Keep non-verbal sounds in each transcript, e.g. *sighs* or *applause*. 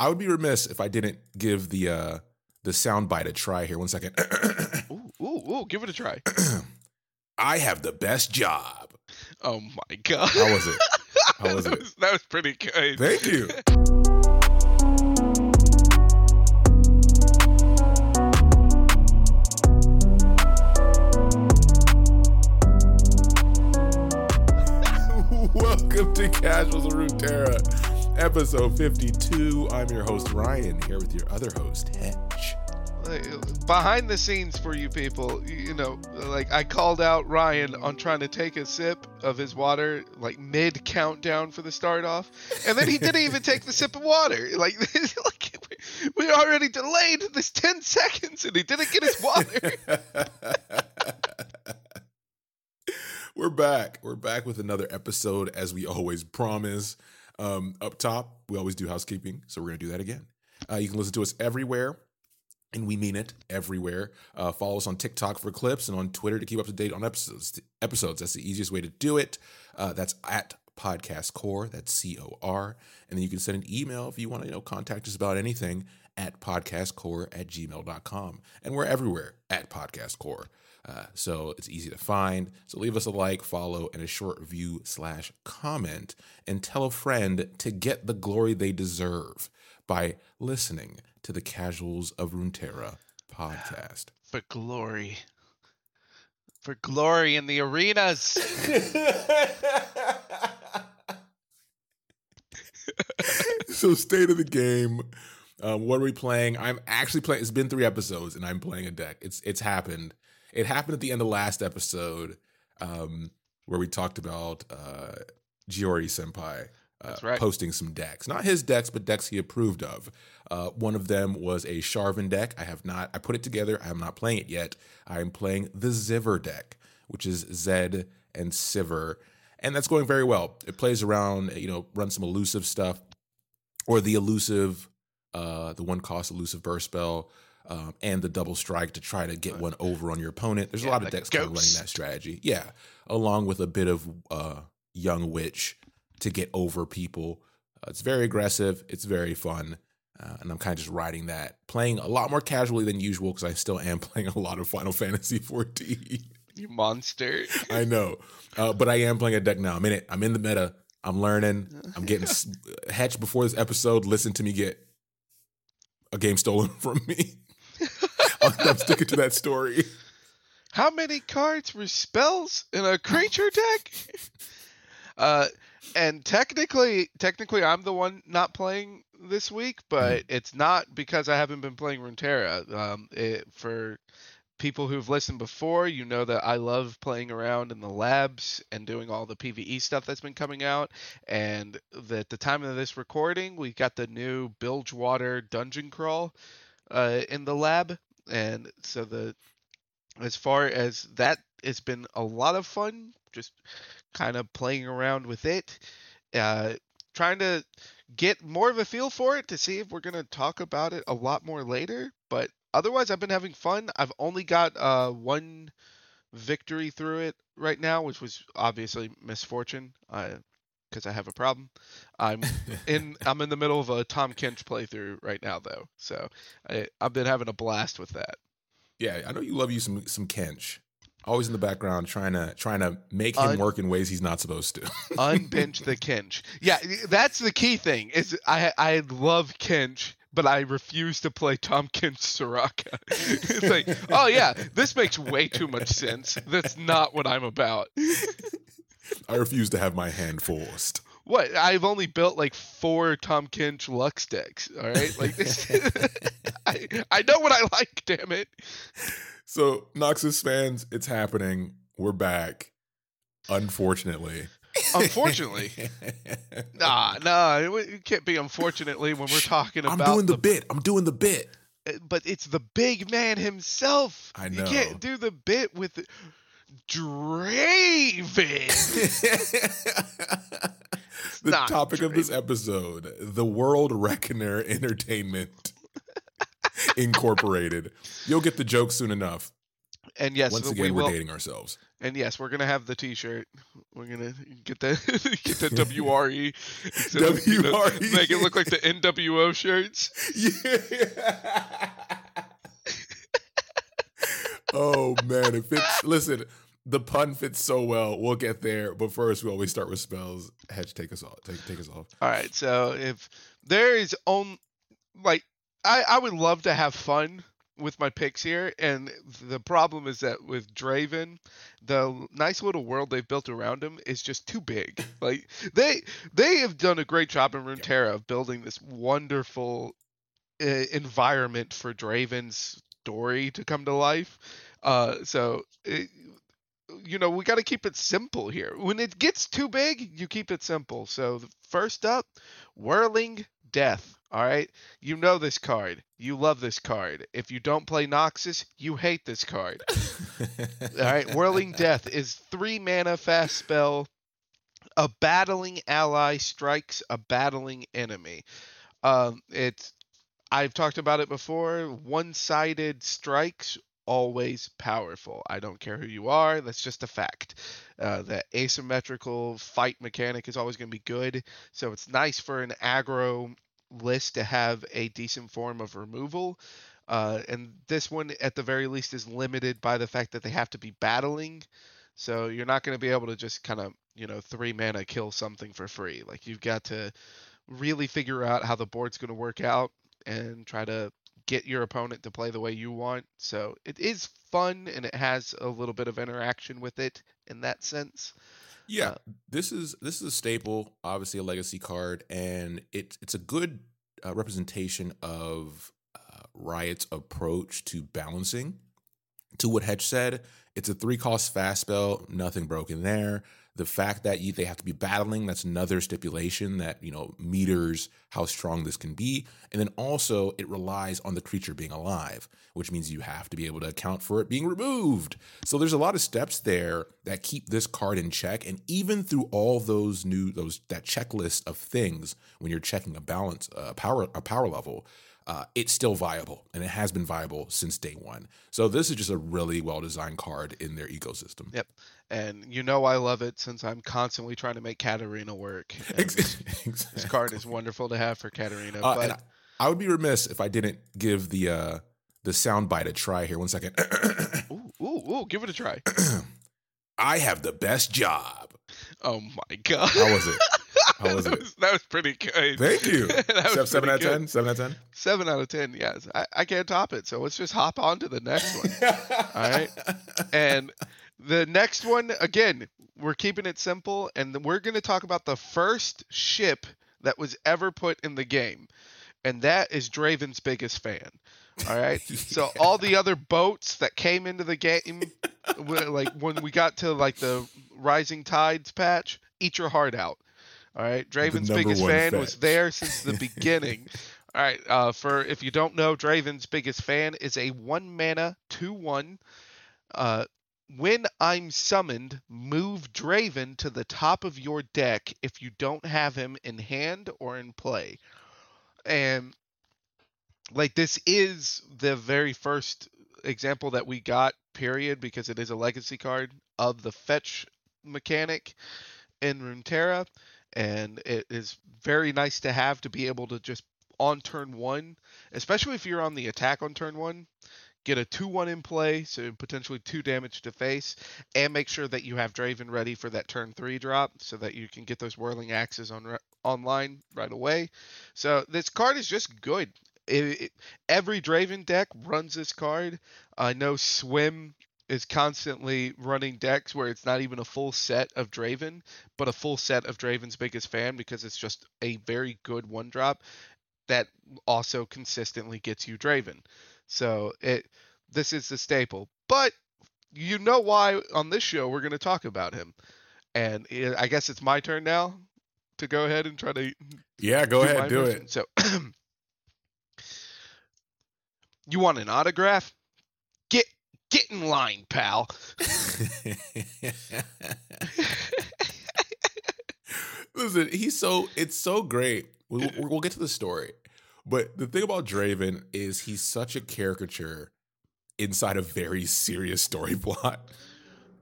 I would be remiss if I didn't give the uh the soundbite a try here. One second. *clears throat* Ooh, ooh, ooh, give it a try. *clears throat* I have the best job. Oh my god. How was it? *laughs* How was that, it? was, that was pretty good. Thank you. *laughs* *laughs* Welcome to Casuals of Runeterra, episode 52. I'm your host, Ryan, here with your other host, Hedge. Behind the scenes for you people, you know, like I called out Ryan on trying to take a sip of his water, like mid countdown for the start off, and then he didn't *laughs* even take the sip of water. Like, *laughs* like we- we already delayed this ten seconds, and he didn't get his water. *laughs* We're back. We're back with another episode, as we always promise. Um, up top, we always do housekeeping, so we're going to do that again. Uh, you can listen to us everywhere, and we mean it everywhere. Uh, follow us on TikTok for clips and on Twitter to keep up to date on episodes. Episodes. That's the easiest way to do it. Uh, that's at Podcast Core. That's C O R. And then you can send an email if you want to you know contact us about anything at podcastcore at gmail.com. And we're everywhere at Podcast Core. Uh, so it's easy to find. So leave us a like, follow, and a short review slash comment, and tell a friend to get the glory they deserve by listening to the Casuals of Runeterra podcast. *sighs* for glory, for glory in the arenas. *laughs* *laughs* so state of the game. Um, what are we playing? I'm actually playing. It's been three episodes, and I'm playing a deck. It's it's happened. It happened at the end of last episode, um, where we talked about uh, Giori Senpai. Uh, right. Posting some decks, not his decks, but decks he approved of. Uh, one of them was a Sharvan deck. I have not. I put it together. I am not playing it yet. I am playing the Ziver deck, which is Zed and Sivir, and that's going very well. It plays around, you know, runs some elusive stuff, or the elusive, uh, the one cost elusive burst spell, um, and the double strike to try to get one over on your opponent. There's a lot of decks kind of running that strategy. Yeah, along with a bit of uh, young witch to get over people. Uh, it's very aggressive. It's very fun. Uh, and I'm kind of just riding that, playing a lot more casually than usual because I still am *laughs* playing a lot of Final Fantasy 14. you monster. *laughs* I know, uh, but I am playing a deck now. I'm in it. I'm in the meta. I'm learning. *laughs* I'm getting s- Hedge before this episode. Listen to me get a game stolen *laughs* from me. I'm, sticking to that story. How many cards were spells in a creature deck? uh, and technically, technically, I'm the one not playing this week, but it's not because I haven't been playing Runeterra. Um, it, for people who've listened before, you know that I love playing around in the labs and doing all the PVE stuff that's been coming out. And the, at the time of this recording, we got the new Bilgewater Dungeon Crawl uh, in the lab, and so the as far as that it's been a lot of fun just kind of playing around with it uh trying to get more of a feel for it to see if we're going to talk about it a lot more later but otherwise i've been having fun i've only got uh one victory through it right now which was obviously misfortune because i have a problem i'm in *laughs* i'm in the middle of a Tahm Kench playthrough right now though so I, i've been having a blast with that Yeah, I know you love you some some Kench. Always in the background, trying to trying to make him Un- work in ways he's not supposed to. *laughs* unbench the Kench. Yeah, that's the key thing. Is I I love Kench, but I refuse to play Tahm Kench Soraka. *laughs* it's like, oh yeah, this makes way too much sense. That's not what I'm about. I refuse to have my hand forced. What? I've only built like four Tahm Kench Lux decks. All right, like this. *laughs* I I know what I like. Damn it. So, Noxus fans, it's happening. We're back. Unfortunately. Unfortunately. *laughs* Nah, nah, it, it can't be unfortunately when we're talking about, I'm doing the bit. I'm doing the bit. Uh, but it's the big man himself. I know. You can't do the bit with Draven. *laughs* the not topic of this episode the World Reckoner Entertainment *laughs* Incorporated. You'll get the joke soon enough. and yes, Once we again, we're will. dating ourselves. And yes, we're gonna have the T-shirt. We're gonna get the *laughs* get the *laughs* WRE, instead you know, WRE. make it look like the NWO shirts. Yeah. *laughs* oh man, it fits. Listen, the pun fits so well. We'll get there, but first we always start with spells. Hedge, take us off. Take take us off. All right, so if there is on like I I would love to have fun with my picks here and the problem is that with Draven the nice little world they've built around him is just too big. *laughs* Like they they have done a great job in Runeterra of building this wonderful uh, environment for Draven's story to come to life. Uh so it, you know, we got to keep it simple here. When it gets too big, you keep it simple. So, first up, Whirling Death. All right. You know this card. You love this card. If you don't play Noxus, you hate this card. All right. Whirling *laughs* Death is three mana fast spell. A battling ally strikes a battling enemy. Um, it's I've talked about it before. One-sided strikes always powerful. I don't care who you are. That's just a fact. Uh, the asymmetrical fight mechanic is always going to be good. So it's nice for an aggro list to have a decent form of removal. Uh, and this one, at the very least, is limited by the fact that they have to be battling. So you're not going to be able to just kind of, you know, three mana kill something for free. Like you've got to really figure out how the board's going to work out and try to get your opponent to play the way you want. So it is fun and it has a little bit of interaction with it in that sense. Yeah, this is this is a staple, obviously a legacy card, and it's it's a good uh, representation of uh, Riot's approach to balancing. To what Hedge said, it's a three cost fast spell, nothing broken there. The fact that you, they have to be battling, that's another stipulation that, you know, meters how strong this can be. And then also it relies on the creature being alive, which means you have to be able to account for it being removed. So there's a lot of steps there that keep this card in check. And even through all those new those that checklist of things when you're checking a balance, a power, a power level, uh, it's still viable and it has been viable since day one. So this is just a really well designed card in their ecosystem. Yep. And you know I love it since I'm constantly trying to make Katarina work. *laughs* And This card is wonderful to have for Katarina. Uh, but I, I would be remiss if I didn't give the uh, the soundbite a try here. One second. ooh, ooh, ooh, give it a try. *clears throat* I have the best job. Oh my god. How was it? *laughs* How was that, it? was, that was pretty good. Thank you. *laughs* Seven, seven out of ten. Seven out of ten. Seven out of ten. Yes, I, I can't top it. So let's just hop on to the next one. *laughs* All right. And the next one, again, we're keeping it simple, and we're going to talk about the first ship that was ever put in the game, and that is Draven's biggest fan. All right. *laughs* So all the other boats that came into the game, like when we got to like the Rising Tides patch, eat your heart out. All right. Draven's biggest fan was there since the *laughs* beginning. All right. Uh, for if you don't know, Draven's biggest fan is a one mana two one. Uh, when I'm summoned, move Draven to the top of your deck if you don't have him in hand or in play. And like this is the very first example that we got, period, because it is a legacy card of the fetch mechanic in Runeterra. And it is very nice to have to be able to just on turn one, especially if you're on the attack on turn one, get a 2 1 in play, so potentially 2 damage to face, and make sure that you have Draven ready for that turn 3 drop so that you can get those Whirling Axes on online right away. So this card is just good. It, it- every Draven deck runs this card. I know Swim is constantly running decks where it's not even a full set of Draven, but a full set of Draven's biggest fan because it's just a very good one drop that also consistently gets you Draven. So it this is the staple. But you know why on this show we're going to talk about him. And i I guess it's my turn now to go ahead and try to yeah, go ahead, do version. it. So *clears throat* you want an autograph? Get in line, pal. *laughs* Listen, he's so it's so great. We'll, we'll get to the story, but the thing about Draven is he's such a caricature inside a very serious story plot.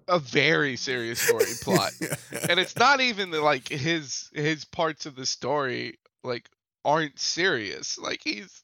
a very serious story plot, *laughs* and it's not even the, like his his parts of the story like aren't serious. Like he's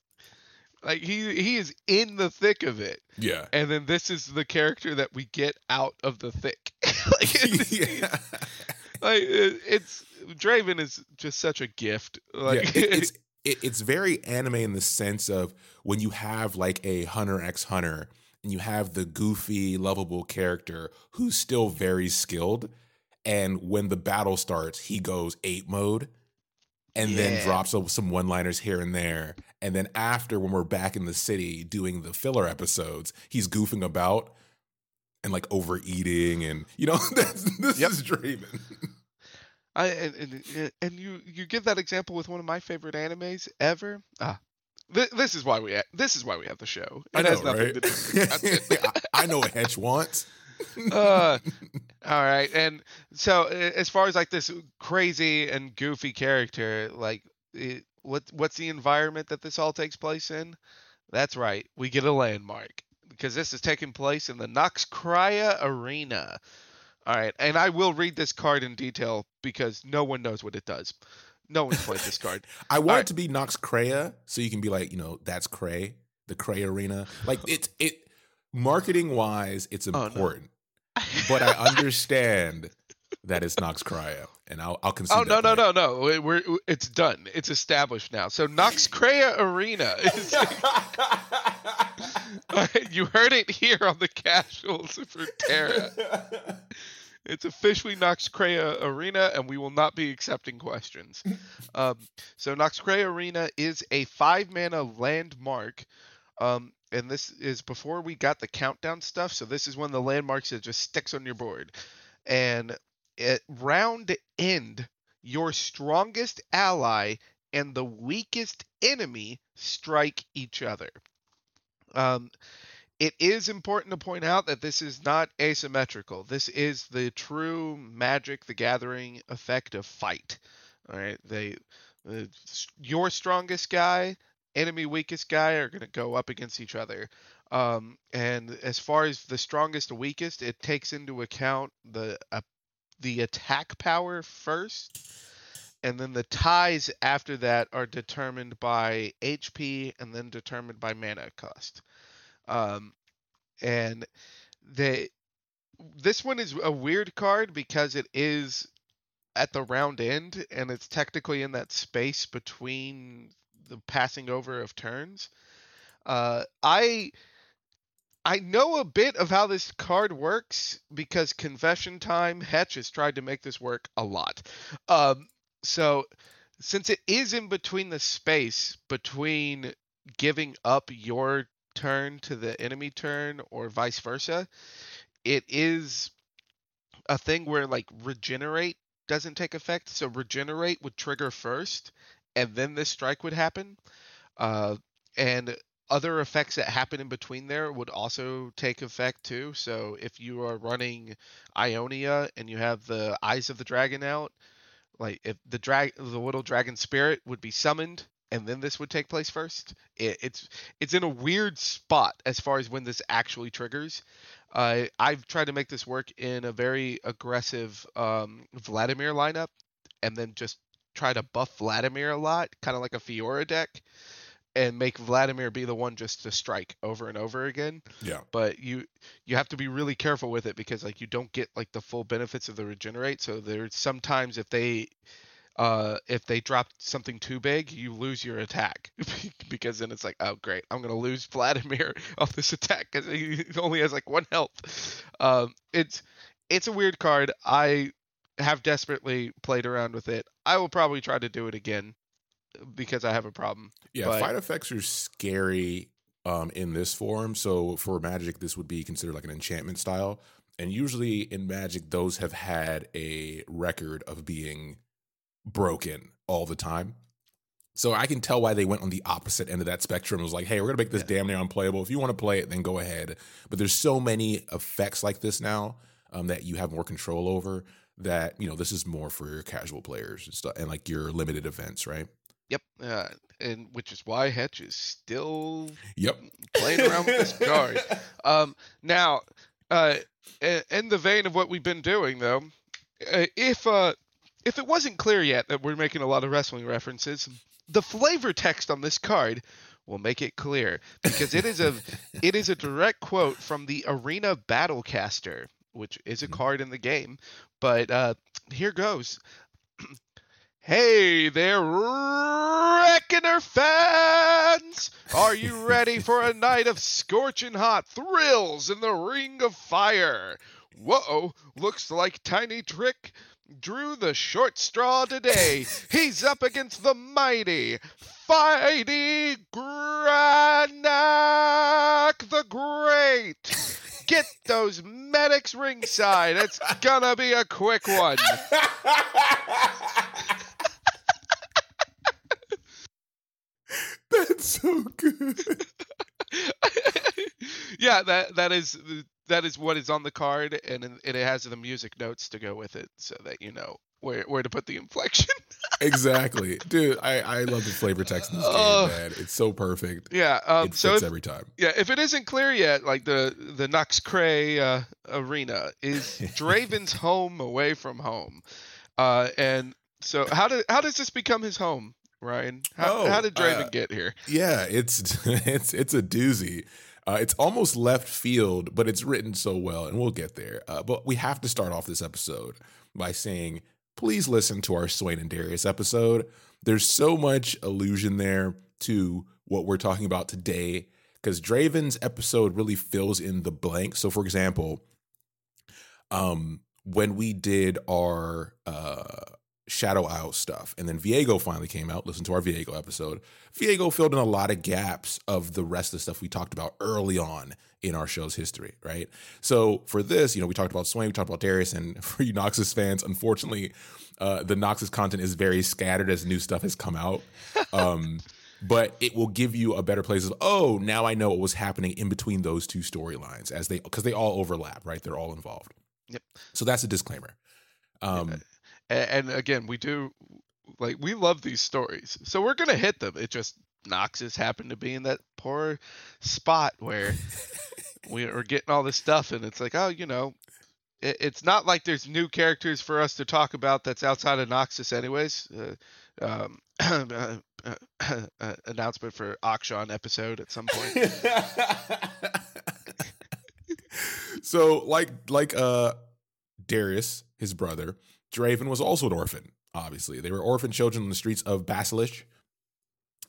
like he he is in the thick of it, yeah. and then this is the character that we get out of the thick. *laughs* like, *laughs* it's, yeah. *laughs* like it, it's Draven is just such a gift. Like yeah, it- it's it, it's very anime in the sense of when you have like a hunter x hunter and you have the goofy lovable character who's still very skilled and when the battle starts he goes ape mode and then drops some- some one liners here and there and then after when we're back in the city doing the filler episodes he's goofing about and like overeating and you know *laughs* that's, this Yep. is Draven. I and, and and you you give that example with one of my favorite animes ever. Ah, th- this is why we ha- this is why we have the show. It I know, has nothing right? to do with. *laughs* I, I know what Hedge wants. uh, all right, and so as far as like this crazy and goofy character, like it, what what's the environment that this all takes place in? That's right, we get a landmark because this is taking place in the Noxkraya Arena. All right, and I will read this card in detail because no one knows what it does. No one's played this card. *laughs* I want Alright. it to be Nox Crea, so you can be like, you know, that's Cray, the Cray Arena. Like it's it marketing wise, it's oh, no. Important, but I understand that it's Nox Crea, and I'll I'll concede. Oh no that no point. no no! We- We're it's done. It's established now. So Nox Crea Arena. Is, *laughs* *laughs* you heard it here on the Casuals for Terra. It's officially Nox Crea Arena, and we will not be accepting questions. Um, so Nox Crea Arena is a five mana landmark. Um, and this is before we got the countdown stuff. So this is one of the landmarks that just sticks on your board. And at round end, your strongest ally and the weakest enemy strike each other. Um, it is important to point out that this is not asymmetrical. This is the true Magic the Gathering effect of fight. All right, they uh, your strongest guy, enemy weakest guy are going to go up against each other. Um, and as far as the strongest and weakest, it takes into account the uh, the attack power first, and then the ties after that are determined by HP and then determined by mana cost. Um, and they this one is a weird card because it is at the round end and it's technically in that space between the passing over of turns. Uh, I I know a bit of how this card works because Confession Time Hedge has tried to make this work a lot. Um, so since it is in between the space between giving up your turn to the enemy turn or vice versa, it is a thing where like regenerate doesn't take effect. So regenerate would trigger first, and then this strike would happen. Uh, and other effects that happen in between there would also take effect too. So if you are running Ionia and you have the Eyes of the Dragon out, like if the drag the little dragon spirit would be summoned and then this would take place first. It, it's it's in a weird spot as far as when this actually triggers. Uh, I've tried to make this work in a very aggressive um, Vladimir lineup, and then just try to buff Vladimir a lot, kind of like a Fiora deck, and make Vladimir be the one just to strike over and over again. Yeah. But you you have to be really careful with it because like you don't get like the full benefits of the regenerate. So there's sometimes if they uh, if they drop something too big, you lose your attack *laughs* because then it's like, oh great, I'm gonna lose Vladimir *laughs* off this attack because he only has like one health. Um, it's it's a weird card. I have desperately played around with it. I will probably try to do it again because I have a problem. Yeah, But- fight effects are scary um, in this form. So for Magic, this would be considered like an enchantment style. And usually in Magic, those have had a record of being broken all the time. So I can tell why they went on the opposite end of that spectrum. It was like, hey, we're gonna make this damn near unplayable. If you want to play it, then go ahead. But there's so many effects like this now um, that you have more control over. That you know, this is more for your casual players and stuff, and like your limited events, right? Yep, uh, and which is why Hedge is still Yep. playing around with this *laughs* card. Um, now, Uh, in the vein of what we've been doing, though, uh, if uh, if it wasn't clear yet that we're making a lot of wrestling references, the flavor text on this card will make it clear because it is a it is a direct quote from the Arena Battlecaster, which is a card in the game. But uh, here goes. *clears throat* Hey there, Reckoner fans! Are you ready for a *laughs* night of scorching hot thrills in the ring of fire? Whoa, looks like Tiny Trick drew the short straw today. *laughs* He's up against the mighty, fighty Granak the Great. Get those medics ringside. It's gonna be a quick one. *laughs* That's so good. *laughs* yeah, that that is that is what is on the card, and it has the music notes to go with it, so that you know where where to put the inflection. *laughs* exactly, dude. I I love the flavor text in this uh, game, man. It's so perfect. Yeah, um, it so if, every time. Yeah, if it isn't clear yet, like the the Nux Cray uh, arena is *laughs* Draven's home away from home, uh, and so how did how does this become his home? Ryan? How, oh, how did Draven uh, get here? Yeah, it's *laughs* it's it's a doozy. Uh, it's almost left field, but it's written so well, and we'll get there. Uh, but we have to start off this episode by saying, please listen to our Swain and Darius episode. There's so much allusion there to what we're talking about today, because Draven's episode really fills in the blank. So, for example, um, when we did our uh, Shadow Isle stuff. And then Viego finally came out. Listen to our Viego episode. Viego filled in a lot of gaps of the rest of the stuff we talked about early on in our show's history, right? So for this, you know, we talked about Swain, we talked about Darius, and *laughs* for you Noxus fans, unfortunately, uh, the Noxus content is very scattered as new stuff has come out. *laughs* Um, but it will give you a better place of, oh, now I know what was happening in between those two storylines as they because they all overlap, right? They're all involved. Yep. So that's a disclaimer. Um, and, and again, we do like we love these stories, so we're gonna hit them. It just Noxus happened to be in that poor spot where *laughs* we are getting all this stuff, and it's like, oh, you know, it, it's not like there's new characters for us to talk about that's outside of Noxus, anyways. Uh, um, *clears throat* uh, uh, announcement for Akshan episode at some point. *laughs* so, like, like uh, Darius, his brother, Draven was also an orphan, obviously. They were orphan children in the streets of Basilich.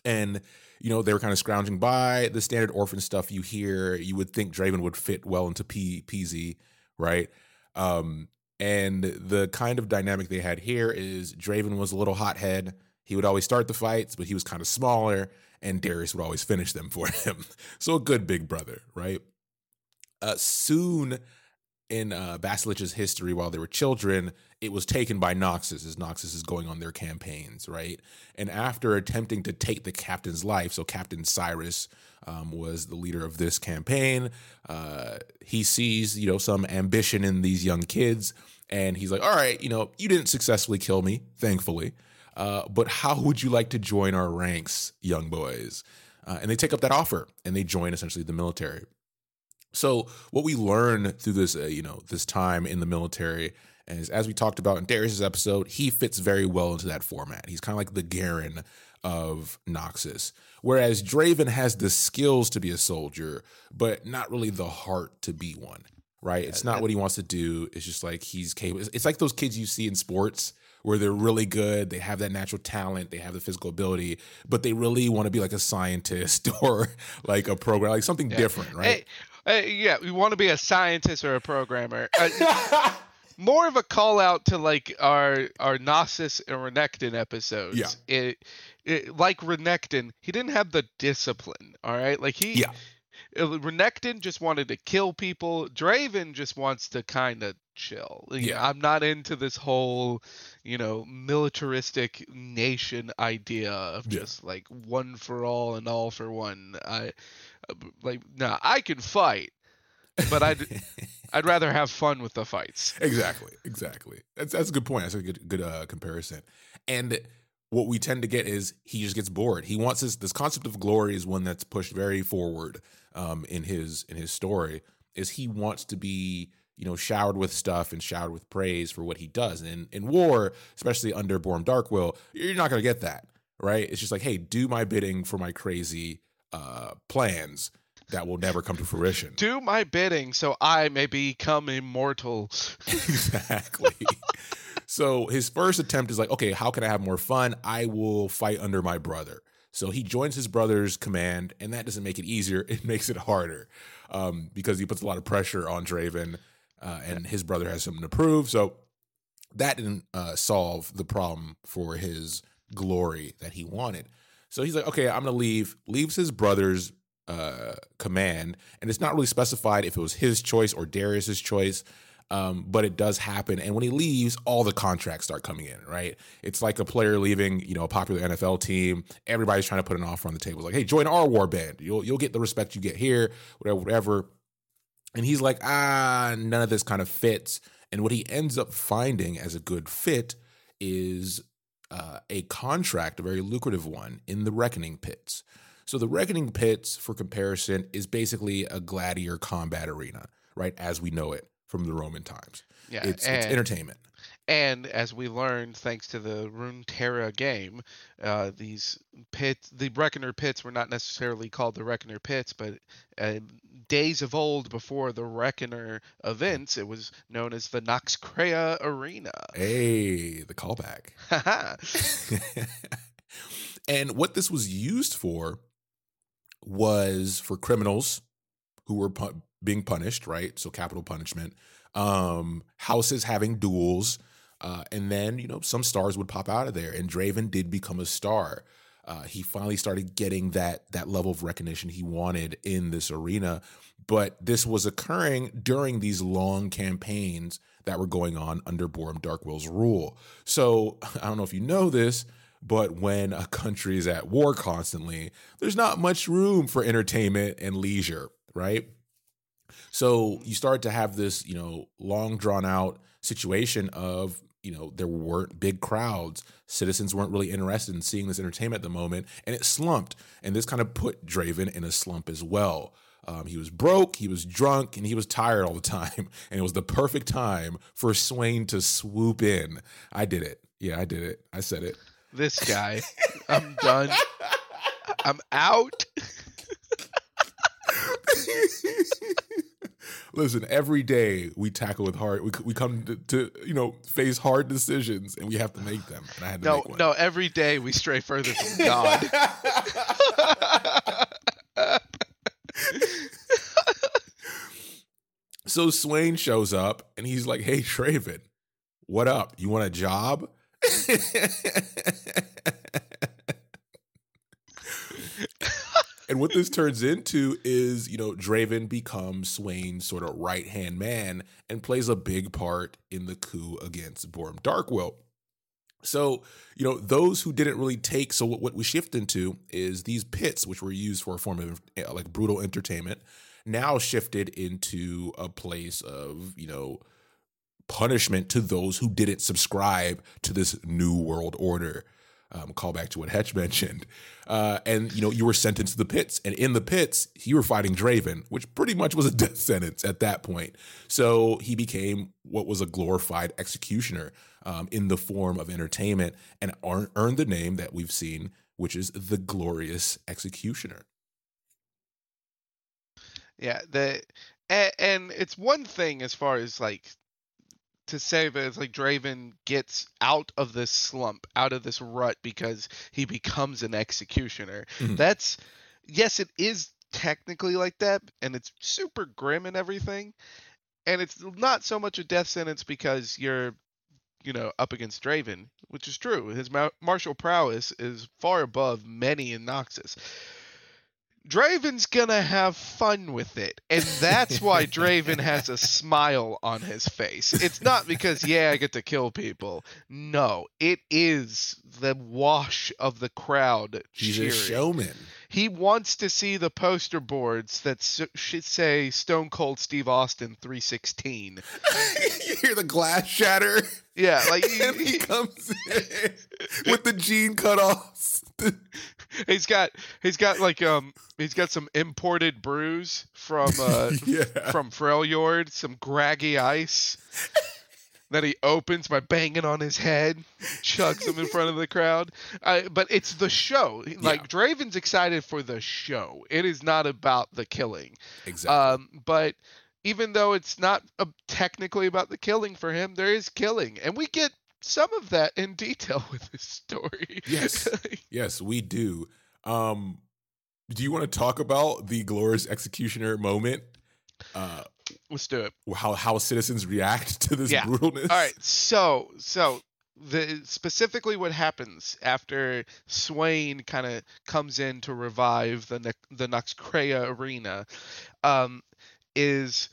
And, you know, they were kind of scrounging by the standard orphan stuff you hear. You would think Draven would fit well into P- PZ, right? Um, and the kind of dynamic they had here is Draven was a little hothead. He would always start the fights, but he was kind of smaller, and Darius would always finish them *laughs* for him. so a good big brother, right? Uh, soon in uh, Basilich's history, while they were children, it was taken by Noxus as Noxus is going on their campaigns, right? And after attempting to take the captain's life, so Captain Cyrus um, was the leader of this campaign. Uh, he sees, you know, some ambition in these young kids, and he's like, "All right, you know, you didn't successfully kill me, thankfully, uh, but how would you like to join our ranks, young boys?" Uh, and they take up that offer and they join essentially the military. So what we learn through this, uh, you know, this time in the military is, as we talked about in Darius's episode, he fits very well into that format. He's kind of like the Garen of Noxus, whereas Draven has the skills to be a soldier, but not really the heart to be one. Right? It's not what he wants to do. It's just like he's capable. It's like those kids you see in sports where they're really good, they have that natural talent, they have the physical ability, but they really want to be like a scientist *laughs* or like a program, like something yeah. different, right? Hey uh, yeah, we want to be a scientist or a programmer. Uh, *laughs* more of a call out to like our our Nasus and Renekton episodes. Yeah. It, it, like Renekton, he didn't have the discipline. All right, like he. Yeah. Uh, Renekton just wanted to kill people. Draven just wants to kind of chill. Yeah. I'm not into this whole, you know, militaristic nation idea of just yeah. like one for all and all for one. I like no, I can fight, but I'd *laughs* I'd rather have fun with the fights. Exactly, exactly. That's that's a good point. That's a good good uh, comparison. And what we tend to get is he just gets bored. He wants this this concept of glory is one that's pushed very forward um, in his in his story. is he wants to be you know showered with stuff and showered with praise for what he does. And in war, especially under Boram Darkwill, you're not going to get that, right? It's just like, hey, do my bidding for my crazy uh, plans that will never come to fruition. Do my bidding so I may become immortal. *laughs* exactly. so his first attempt is like, okay, how can I have more fun? I will fight under my brother. So he joins his brother's command, and that doesn't make it easier. *laughs* It makes it harder um, because he puts a lot of pressure on Draven, uh, and his brother has something to prove. So that didn't uh, solve the problem for his glory that he wanted. So he's like, okay, I'm gonna leave. Leaves his brother's uh, command, and it's not really specified if it was his choice or Darius's choice. Um, but it does happen. And when he leaves, all the contracts start coming in, right? It's like a player leaving, you know, a popular NFL team. Everybody's trying to put an offer on the table. It's like, hey, join our war band. You'll you'll get the respect you get here, whatever, whatever. And he's like, ah, none of this kind of fits. And what he ends up finding as a good fit is uh, a contract, a very lucrative one, in the Reckoning Pits. So the Reckoning Pits, for comparison, is basically a gladiator combat arena, right? As we know it from the Roman times. Yeah, It's, it's entertainment. And as we learned thanks to the Runeterra game, uh, these pits, the Reckoner pits, were not necessarily called the Reckoner pits, but uh, days of old before the Reckoner events, it was known as the Noxkraya Arena. Hey, the callback. *laughs* *laughs* And what this was used for was for criminals who were pu- being punished, right? So capital punishment. Um, houses having duels, uh, and then you know some stars would pop out of there. And Draven did become a star. Uh, he finally started getting that that level of recognition he wanted in this arena. But this was occurring during these long campaigns that were going on under Boram Darkwill's rule. So *laughs* I don't know if you know this, but when a country is at war constantly, there's not much room for entertainment and leisure, right? So you start to have this, you know, long drawn out situation of, you know, there weren't big crowds. Citizens weren't really interested in seeing this entertainment at the moment, and it slumped. And this kind of put Draven in a slump as well. Um, he was broke, he was drunk, and he was tired all the *laughs* time. And it was the perfect time for Swain to swoop in. I did it. Yeah, I did it. I said it. this guy. I'm done. I'm out. *laughs* *laughs* Listen, every day we tackle with hard. We we come to, to you know face hard decisions, and we have to make them. And I had to No, make one. no, every day we stray further from *laughs* God. *laughs* so Swain shows up, and he's like, "Hey, Draven, what up? You want a job?" And what this turns into is, you know, Draven becomes Swain's sort of right hand man and plays a big part in the coup against Boram Darkwill. So, you know, those who didn't really take, so what, what we shift into is these pits, which were used for a form of uh, like brutal entertainment, now shifted into a place of, you know, punishment to those who didn't subscribe to this new world order. Um, call back to what Hedge *laughs* mentioned. Uh, and, you know, you were sentenced to the pits. And in the pits, you were fighting Draven, which pretty much was a *laughs* death sentence at that point. So he became what was a glorified executioner um, in the form of entertainment and earn, earned the name that we've seen, which is the Glorious Executioner. Yeah, the and, and it's one thing as far as like to say that it's like Draven gets out of this slump, out of this rut because he becomes an executioner. Mhm. That's yes, it is technically like that, and it's super grim and everything. And it's not so much a death sentence because you're, you know, up against Draven, which is true. His martial prowess is far above many in Noxus. Draven's gonna have fun with it, and that's why *laughs* Draven has a smile on his face. It's not because yeah, I get to kill people. No, it is the wash of the crowd He's cheering. a showman. He wants to see the poster boards that should say Stone Cold Steve Austin 316. *laughs* you hear the glass shatter, Yeah, like *laughs* and he comes in with the jean cutoffs. He's got he's got like um he's got some imported brews from uh *laughs* yeah. from Freljord, some graggy ice that he opens by banging on his head, chugs him in front of the crowd. Uh, but it's the show. Like Draven's excited for the show. It is not about the killing. exactly. Um, but even though it's not uh, technically about the killing for him, there is killing, and we get some of that in detail *laughs* with this story. Yes. *laughs* yes, we do. Um, do you want to talk about the glorious executioner moment? Uh, Let's do it. how how citizens react *laughs* to this Yeah. brutalness? All right, so so the specifically what happens after Swain kind of comes in to revive the the Noxkraya arena um, is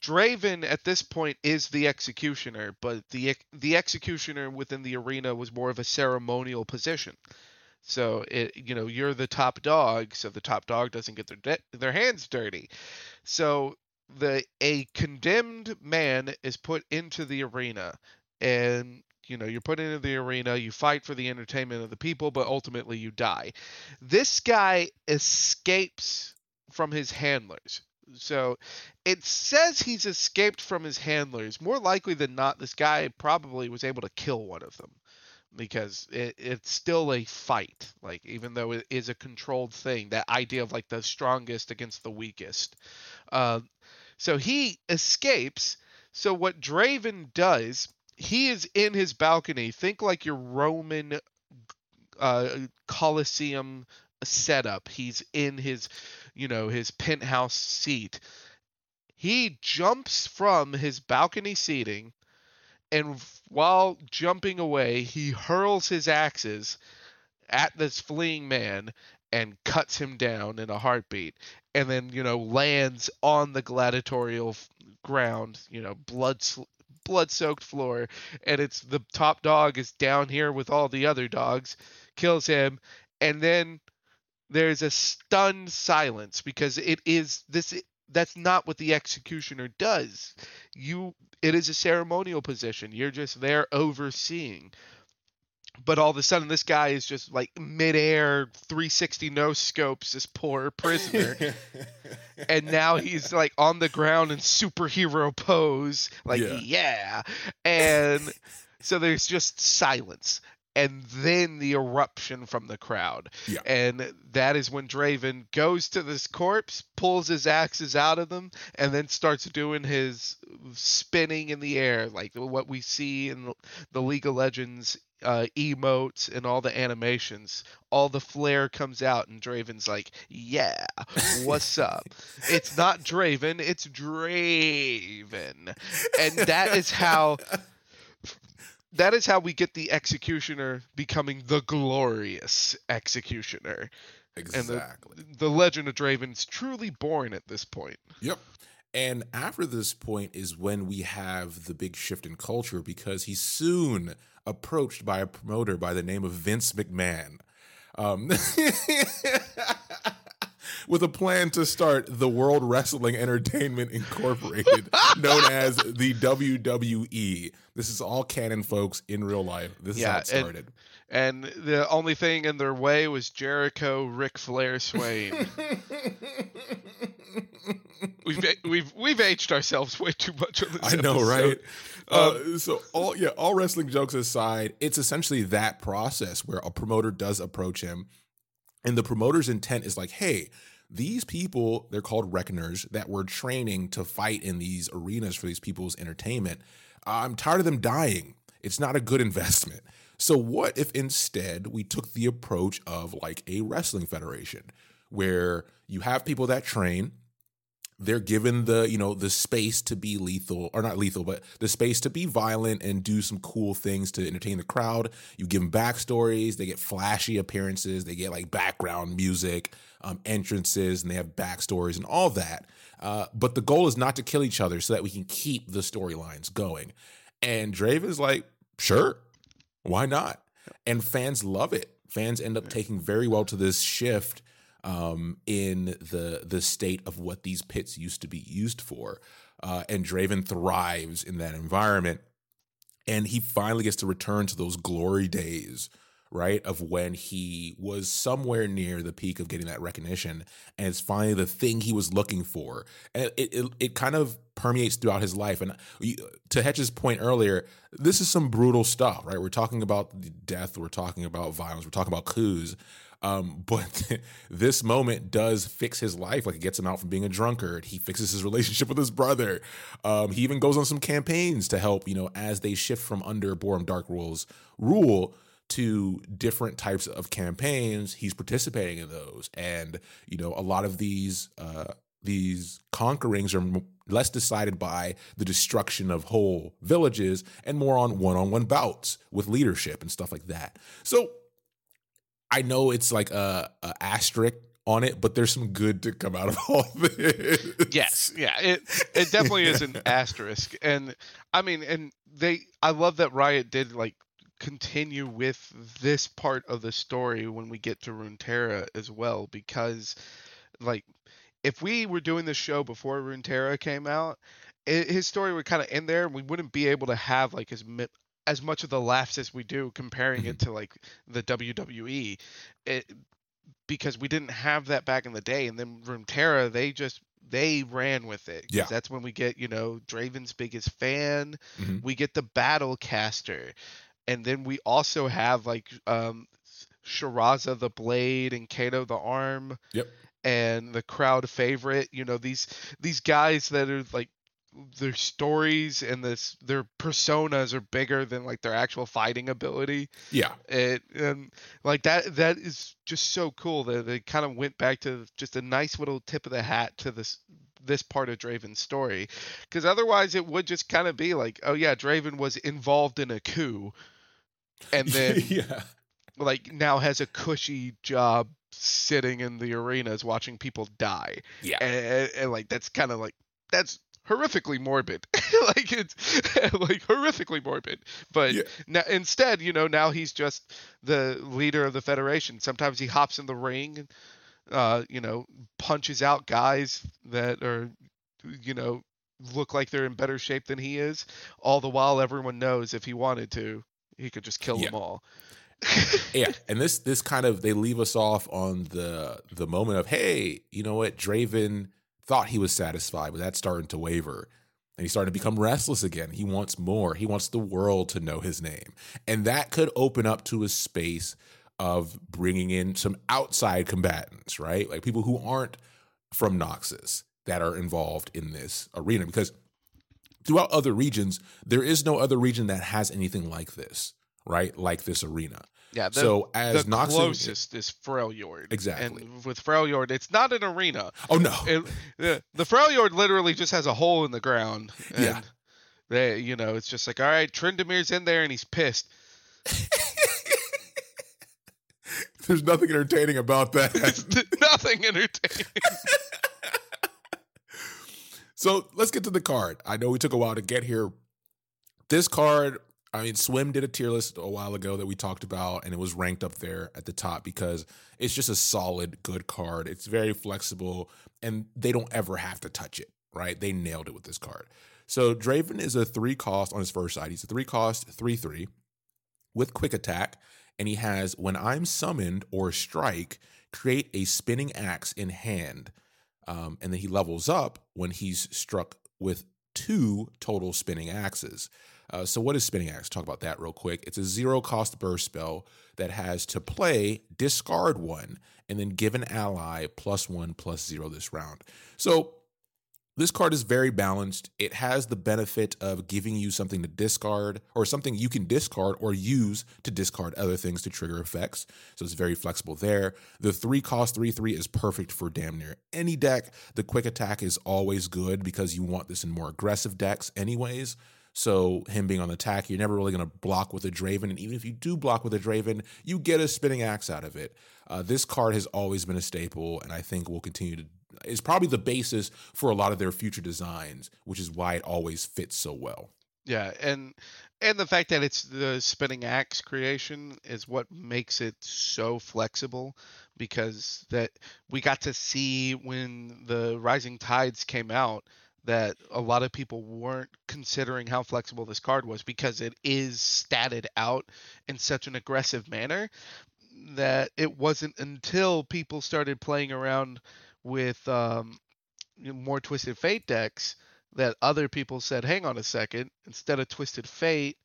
Draven at this point is the executioner, but the the executioner within the arena was more of a ceremonial position. So it you know you're the top dog, so the top dog doesn't get their de- their hands dirty. So the a condemned man is put into the arena and you know you're put into the arena you fight for the entertainment of the people but ultimately you die this guy escapes from his handlers so it says he's escaped from his handlers more likely than not this guy probably was able to kill one of them because it, it's still a fight like even though it is a controlled thing that idea of like the strongest against the weakest uh, so he escapes. So what Draven does, he is in his balcony. Think like your Roman uh, Colosseum setup. He's in his, you know, his penthouse seat. He jumps from his balcony seating, and while jumping away, he hurls his axes at this fleeing man and cuts him down in a heartbeat and then you know lands on the gladiatorial ground you know blood sl- blood soaked floor and it's the top dog is down here with all the other dogs kills him and then there's a stunned silence because it is this that's not what the executioner does. You it is a ceremonial position. You're just there overseeing. But all of a sudden this guy is just like midair 360 no scopes this poor prisoner. *laughs* And now he's like on the ground in superhero pose like Yeah. yeah, and so there's just silence and then the eruption from the crowd Yeah. and that is when Draven goes to this corpse pulls his axes out of them and then starts doing his spinning in the air like what we see in the League of Legends uh, emotes and all the animations, all the flare comes out, and Draven's like, "Yeah, what's up?" *laughs* it's not Draven, it's Draven, and that is how that is how we get the executioner becoming the glorious executioner. exactly. The legend of Draven's truly born at this point. Yep. And after this point is when we have the big shift in culture because he's soon approached by a promoter by the name of Vince McMahon. Um, *laughs* with a plan to start the World Wrestling Entertainment Incorporated, known as the WWE. This is all canon, folks, in real life. This is Yeah, how it and- started. And the only thing in their way was Jericho, Ric Flair, Swain. *laughs* we've we've we've aged ourselves way too much on this. I know, episode. right? Um, Uh, so all yeah, all wrestling jokes aside, it's essentially that process where a promoter does approach him, and the promoter's intent is like, hey, these people, they're called reckoners that were training to fight in these arenas for these people's entertainment. I'm tired of them dying. It's not a good *laughs* investment. So what if instead we took the approach of like a wrestling federation where you have people that train they're given the you know the space to be lethal or not lethal but the space to be violent and do some cool things to entertain the crowd. You give them backstories they get flashy appearances they get like background music um, entrances and they have backstories and all that. Uh, but the goal is not to kill each other so that we can keep the storylines going. And Draven's like sure why not? And fans love it. Fans end up taking very well to this shift um, in the the state of what these pits used to be used for. Uh, and Draven thrives in that environment, and he finally gets to return to those glory days right? Of when he was somewhere near the peak of getting that recognition, and it's finally the thing he was looking for, and it it, it kind of permeates throughout his life. And to Hedge's point earlier, this is some brutal stuff, right? We're talking about death, we're talking about violence, we're talking about coups. Um, *laughs* but this moment does fix his life. Like it gets him out from being a drunkard. He fixes his relationship with his brother. Um, he even goes on some campaigns to help, you know, as they shift from under Boram Darkwill's rule to different types of campaigns. He's participating in those, and you know, a lot of these uh, these conquerings are less decided by the destruction of whole villages and more on one-on-one bouts with leadership and stuff like that. So I know it's like a, a asterisk on it, but there's some good to come out of *laughs* all this. Yes, yeah, it it definitely is an *laughs* asterisk, and I mean, and they, I love that Riot did like continue with this part of the story when we get to Runeterra as well, because like if we were doing this show before Runeterra came out, it, his story would kind of end there, and we wouldn't be able to have like as as much of the laughs as we do comparing mm-hmm. it to like the WWE. It, because we didn't have that back in the day and then Runeterra they just they ran with it yeah that's when we get you know Draven's biggest fan mm-hmm. we get the battle caster and then we also have like um Shiraza the blade and Kato the arm yep and the crowd favorite you know these these guys that are like their stories and this their personas are bigger than like their actual fighting ability. Yeah. It and like that that is just so cool that they kind of went back to just a nice little tip of the hat to this this part of Draven's story. Because otherwise it would just kind of be like oh yeah Draven was involved in a coup. And *laughs* then yeah. like now has a cushy job sitting in the arenas watching people die. Yeah. And, and, and like that's kind of like that's horrifically morbid. *laughs* Like it's *laughs* like horrifically morbid. But yeah. now, instead you know now he's just the leader of the federation. Sometimes he hops in the ring and uh, you know punches out guys that are you know look like they're in better shape than he is. All the while everyone knows if he wanted to he could just kill yeah. them all. Yeah *laughs* and this this kind of they leave us off on the the moment of hey you know what? Draven thought he was satisfied, but that's starting to waver. And he's starting to become restless again. He wants more. He wants the world to know his name. And that could open up to a space of bringing in some outside combatants, right? Like people who aren't from Noxus that are involved in this arena. Because throughout other regions, there is no other region that has anything like this, right? Like this arena. Yeah. The, so as the closest is Freljord. Exactly. And with Freljord, it's not an arena. Oh no. It, the, the Freljord literally just has a hole in the ground. And yeah. They, you know, it's just like, all right, Tryndamere's in there and he's pissed. *laughs* There's nothing entertaining about that. *laughs* nothing entertaining. *laughs* so let's get to the card. I know we took a while to get here. This card I mean, Swim did a tier list a while ago that we talked about, and it was ranked up there at the top because it's just a solid, good card. It's very flexible, and they don't ever have to touch it, right? They nailed it with this card. So Draven is a three cost on his first side. He's a three cost, three three with quick attack, and he has when I'm summoned or strike, create a spinning axe in hand. Um, and then he levels up when he's struck with two total spinning axes. Uh, so, what is Spinning Axe? Talk about that real quick. It's a zero cost burst spell that has to play, discard one, and then give an ally plus one, plus zero this round. So, this card is very balanced. It has the benefit of giving you something to discard or something you can discard or use to discard other things to trigger effects. So it's very flexible there. The three cost 3 3 is perfect for damn near any deck. The quick attack is always good because you want this in more aggressive decks, anyways. So him being on the attack, you're never really going to block with a Draven, and even if you do block with a Draven, you get a spinning axe out of it. Uh, this card has always been a staple, and I think will continue to. Is probably the basis for a lot of their future designs, which is why it always fits so well. Yeah, and and the fact that it's the spinning axe creation is what makes it so flexible because that we got to see when the rising tides came out that a lot of people weren't considering how flexible this card was because it is statted out in such an aggressive manner that it wasn't until people started playing around with um, more Twisted Fate decks that other people said, hang on a second, instead of Twisted Fate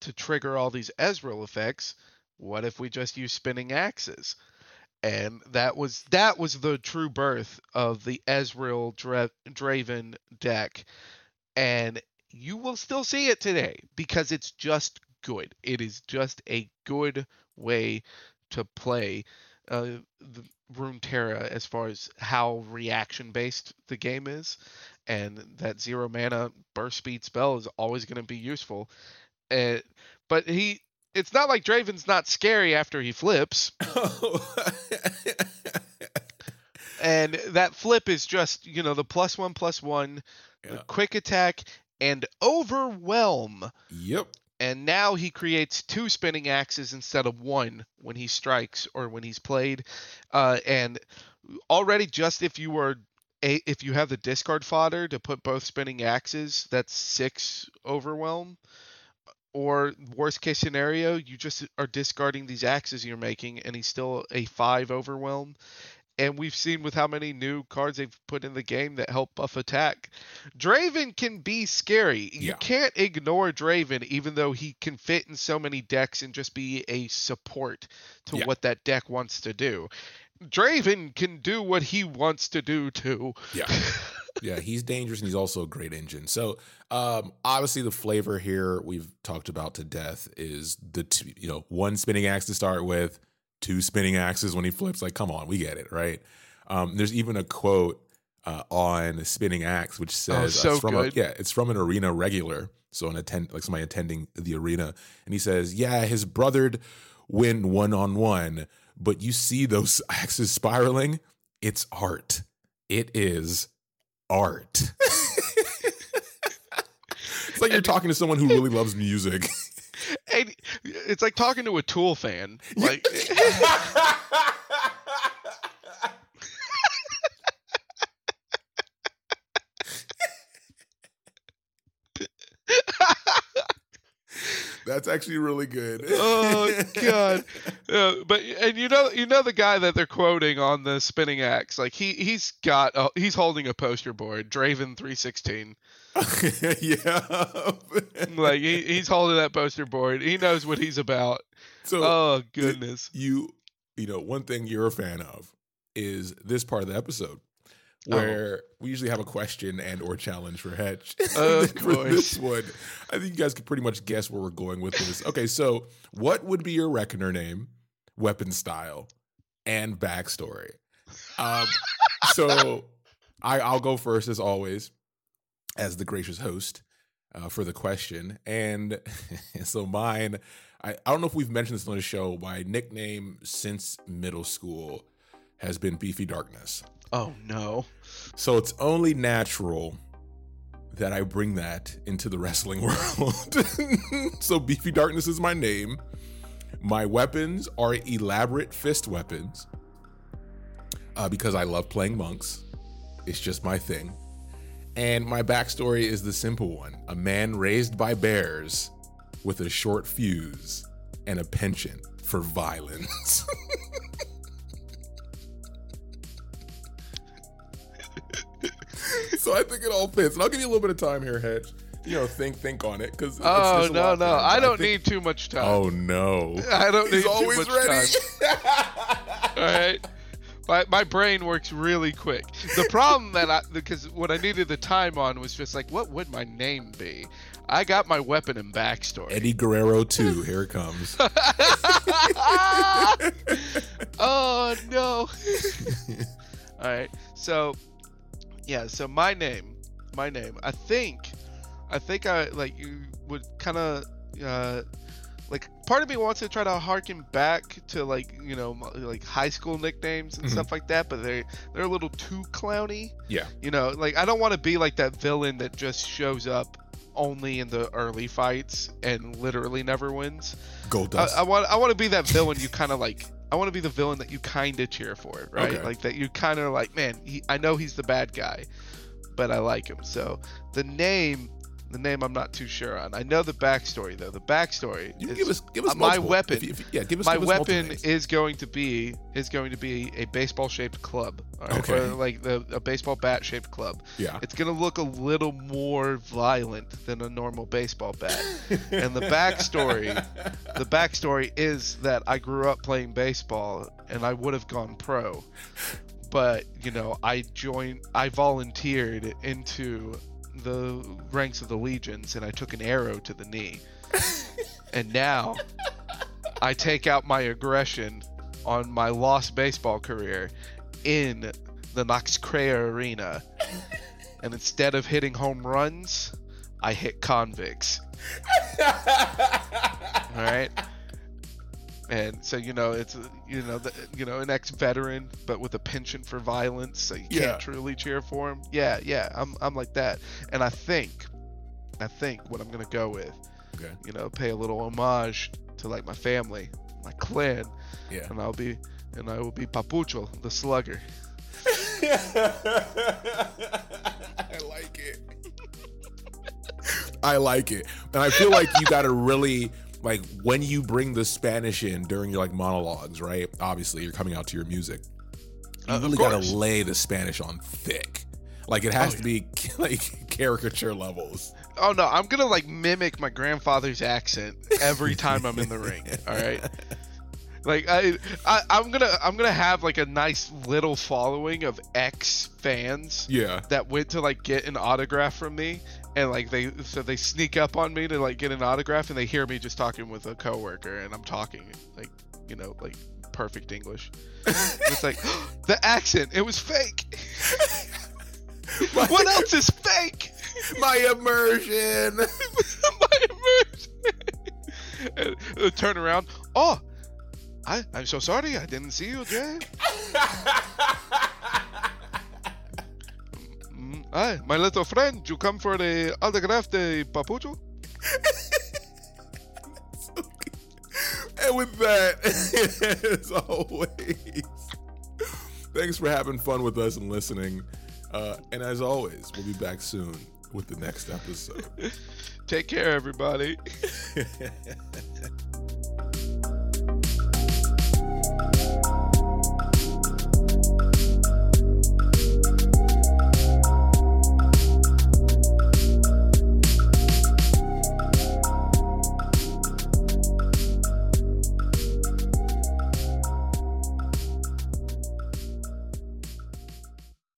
to trigger all these Ezreal effects, what if we just use spinning axes? And that was that was the true birth of the Ezreal Dra- Draven deck, and you will still see it today because it's just good. It is just a good way to play uh, the Runeterra as far as how reaction based the game is, and that zero mana burst speed spell is always going to be useful. Uh, but he, it's not like Draven's not scary after he flips. *laughs* and that flip is just you know the plus one plus one, Yeah. the quick attack and overwhelm. Yep. And now he creates two spinning axes instead of one when he strikes or when he's played. Uh, and already, just if you were a, if you have the discard fodder to put both spinning axes, that's six overwhelm. Or worst case scenario, you just are discarding these axes you're making, and he's still a five overwhelm. And we've seen with how many new cards they've put in the game that help buff attack. Draven can be scary. You can't ignore Draven, even though he can fit in so many decks and just be a support to Yeah. what that deck wants to do. Draven can do what he wants to do too. Yeah. *laughs* yeah, he's dangerous and he's also a great engine. So, um, obviously, the flavor here we've talked about to death is the two, you know one spinning axe to start with, two spinning axes when he flips. Like, come on, we get it, right? Um, there's even a quote uh, on the spinning axe which says Oh, so it's from good. A, yeah, it's from an arena regular. So an attend like somebody attending the arena, and he says, "Yeah, his brother'd win one on one, but you see those *laughs* axes spiraling. It's art. It is art." *laughs* it's like you're talking to someone who really loves music. *laughs* And it's like talking to a Tool fan. Like *laughs* That's actually really good. *laughs* oh god. *laughs* Uh, but and you know you know the guy that they're quoting on the spinning axe. Like he he's got a, he's holding a poster board, Draven 316. *laughs* yeah. Like he, he's holding that poster board. He knows what he's about. so Oh goodness. you you know one thing you're a fan of is this part of the episode Oh. where we usually have a question and or challenge for Hedge. *laughs* Of for this one, I think you guys can pretty much guess where we're going with this. Okay, so what would be your reckoner name, weapon style, and backstory? Um, so I, I'll go first as always, as the gracious host uh, for the question. And *laughs* so mine, I, I don't know if we've mentioned this on the show. My nickname since middle school has been Beefy Darkness. Oh no. So it's only natural that I bring that into the wrestling *laughs* world. *laughs* so Beefy Darkness is my name. My weapons are elaborate fist weapons uh, because I love playing monks. It's just my thing. And my backstory is the simple one a man raised by bears with a short fuse and a penchant for violence. *laughs* *laughs* so I think it all fits. And I'll give you a little bit of time here, Hedge. You know, think think on it because Oh no no. I don't need too much time. Oh no! I don't He's need always too much ready. time. *laughs* All right. My, my brain works really quick. The problem that I because what I needed the time on was just like what would my name be? I got my weapon and backstory. Eddie Guerrero two. Here it comes. *laughs* oh no. All right. So yeah, so my name, my name. I think I think I like you would kind of uh like part of me wants to try to harken back to like, you know, like high school nicknames and Mhm. stuff like that, but they're they're a little too clowny. Yeah. You know, like I don't want to be like that villain that just shows up only in the early fights and literally never wins. Gold I. I want I want to be that villain you kind of like. I want to be the villain that you kind of cheer for, right? Okay. Like that you kind of like, man. He, I know he's the bad guy, but I like him. So the name, the name I'm not too sure on. I know the backstory though. The backstory. You is- give us give us uh, my weapon- If you- if you- yeah, give us my give us weapon is going to be is going to be a baseball shaped club. right? Okay. Or like the, a baseball bat shaped club. yeah. It's gonna look a little more violent than a normal baseball bat. *laughs* and the backstory, the backstory is that I grew up playing baseball and I would have gone pro, but you know I joined, I volunteered into the ranks of the legions and I took an arrow to the knee, and now I take out my aggression on my lost baseball career in the Noxkraya Arena. And instead of hitting home runs, I hit convicts. *laughs* All right. And so you know it's you know the, you know an ex-veteran but with a penchant for violence, so you Yeah. can't truly cheer for him. Yeah, yeah, I'm I'm like that, and I think, I think what I'm gonna go with, Okay. you know, pay a little homage to like my family, my clan, Yeah. and I'll be and I will be Papucho, the slugger. *laughs* I like it. I like it. And I feel like you got to really like when you bring the Spanish in during your like monologues, right? Obviously, you're coming out to your music. You Uh, really got to lay the Spanish on thick. Like it has Oh, to be *laughs* like caricature levels. Oh no, I'm gonna like mimic my grandfather's accent every time I'm in the ring. All right. *laughs* Like I, I, I'm gonna, I'm gonna have like a nice little following of ex fans Yeah. that went to like get an autograph from me, and like they, so they sneak up on me to like get an autograph, and they hear me just talking with a coworker, and I'm talking like, you know, like perfect English. it's like *gasps* the accent, it was fake. *laughs* what else is fake? My immersion. *laughs* my immersion. *laughs* and, uh, turn around. Oh, I, I'm so sorry. I didn't see you, Jay. *laughs* Mm, Hi, my little friend. You come for the autograph the Papucho? *laughs* and with that, *laughs* as always, thanks for having fun with us and listening. Uh, and as always, we'll be back soon with the next episode. Take care, everybody.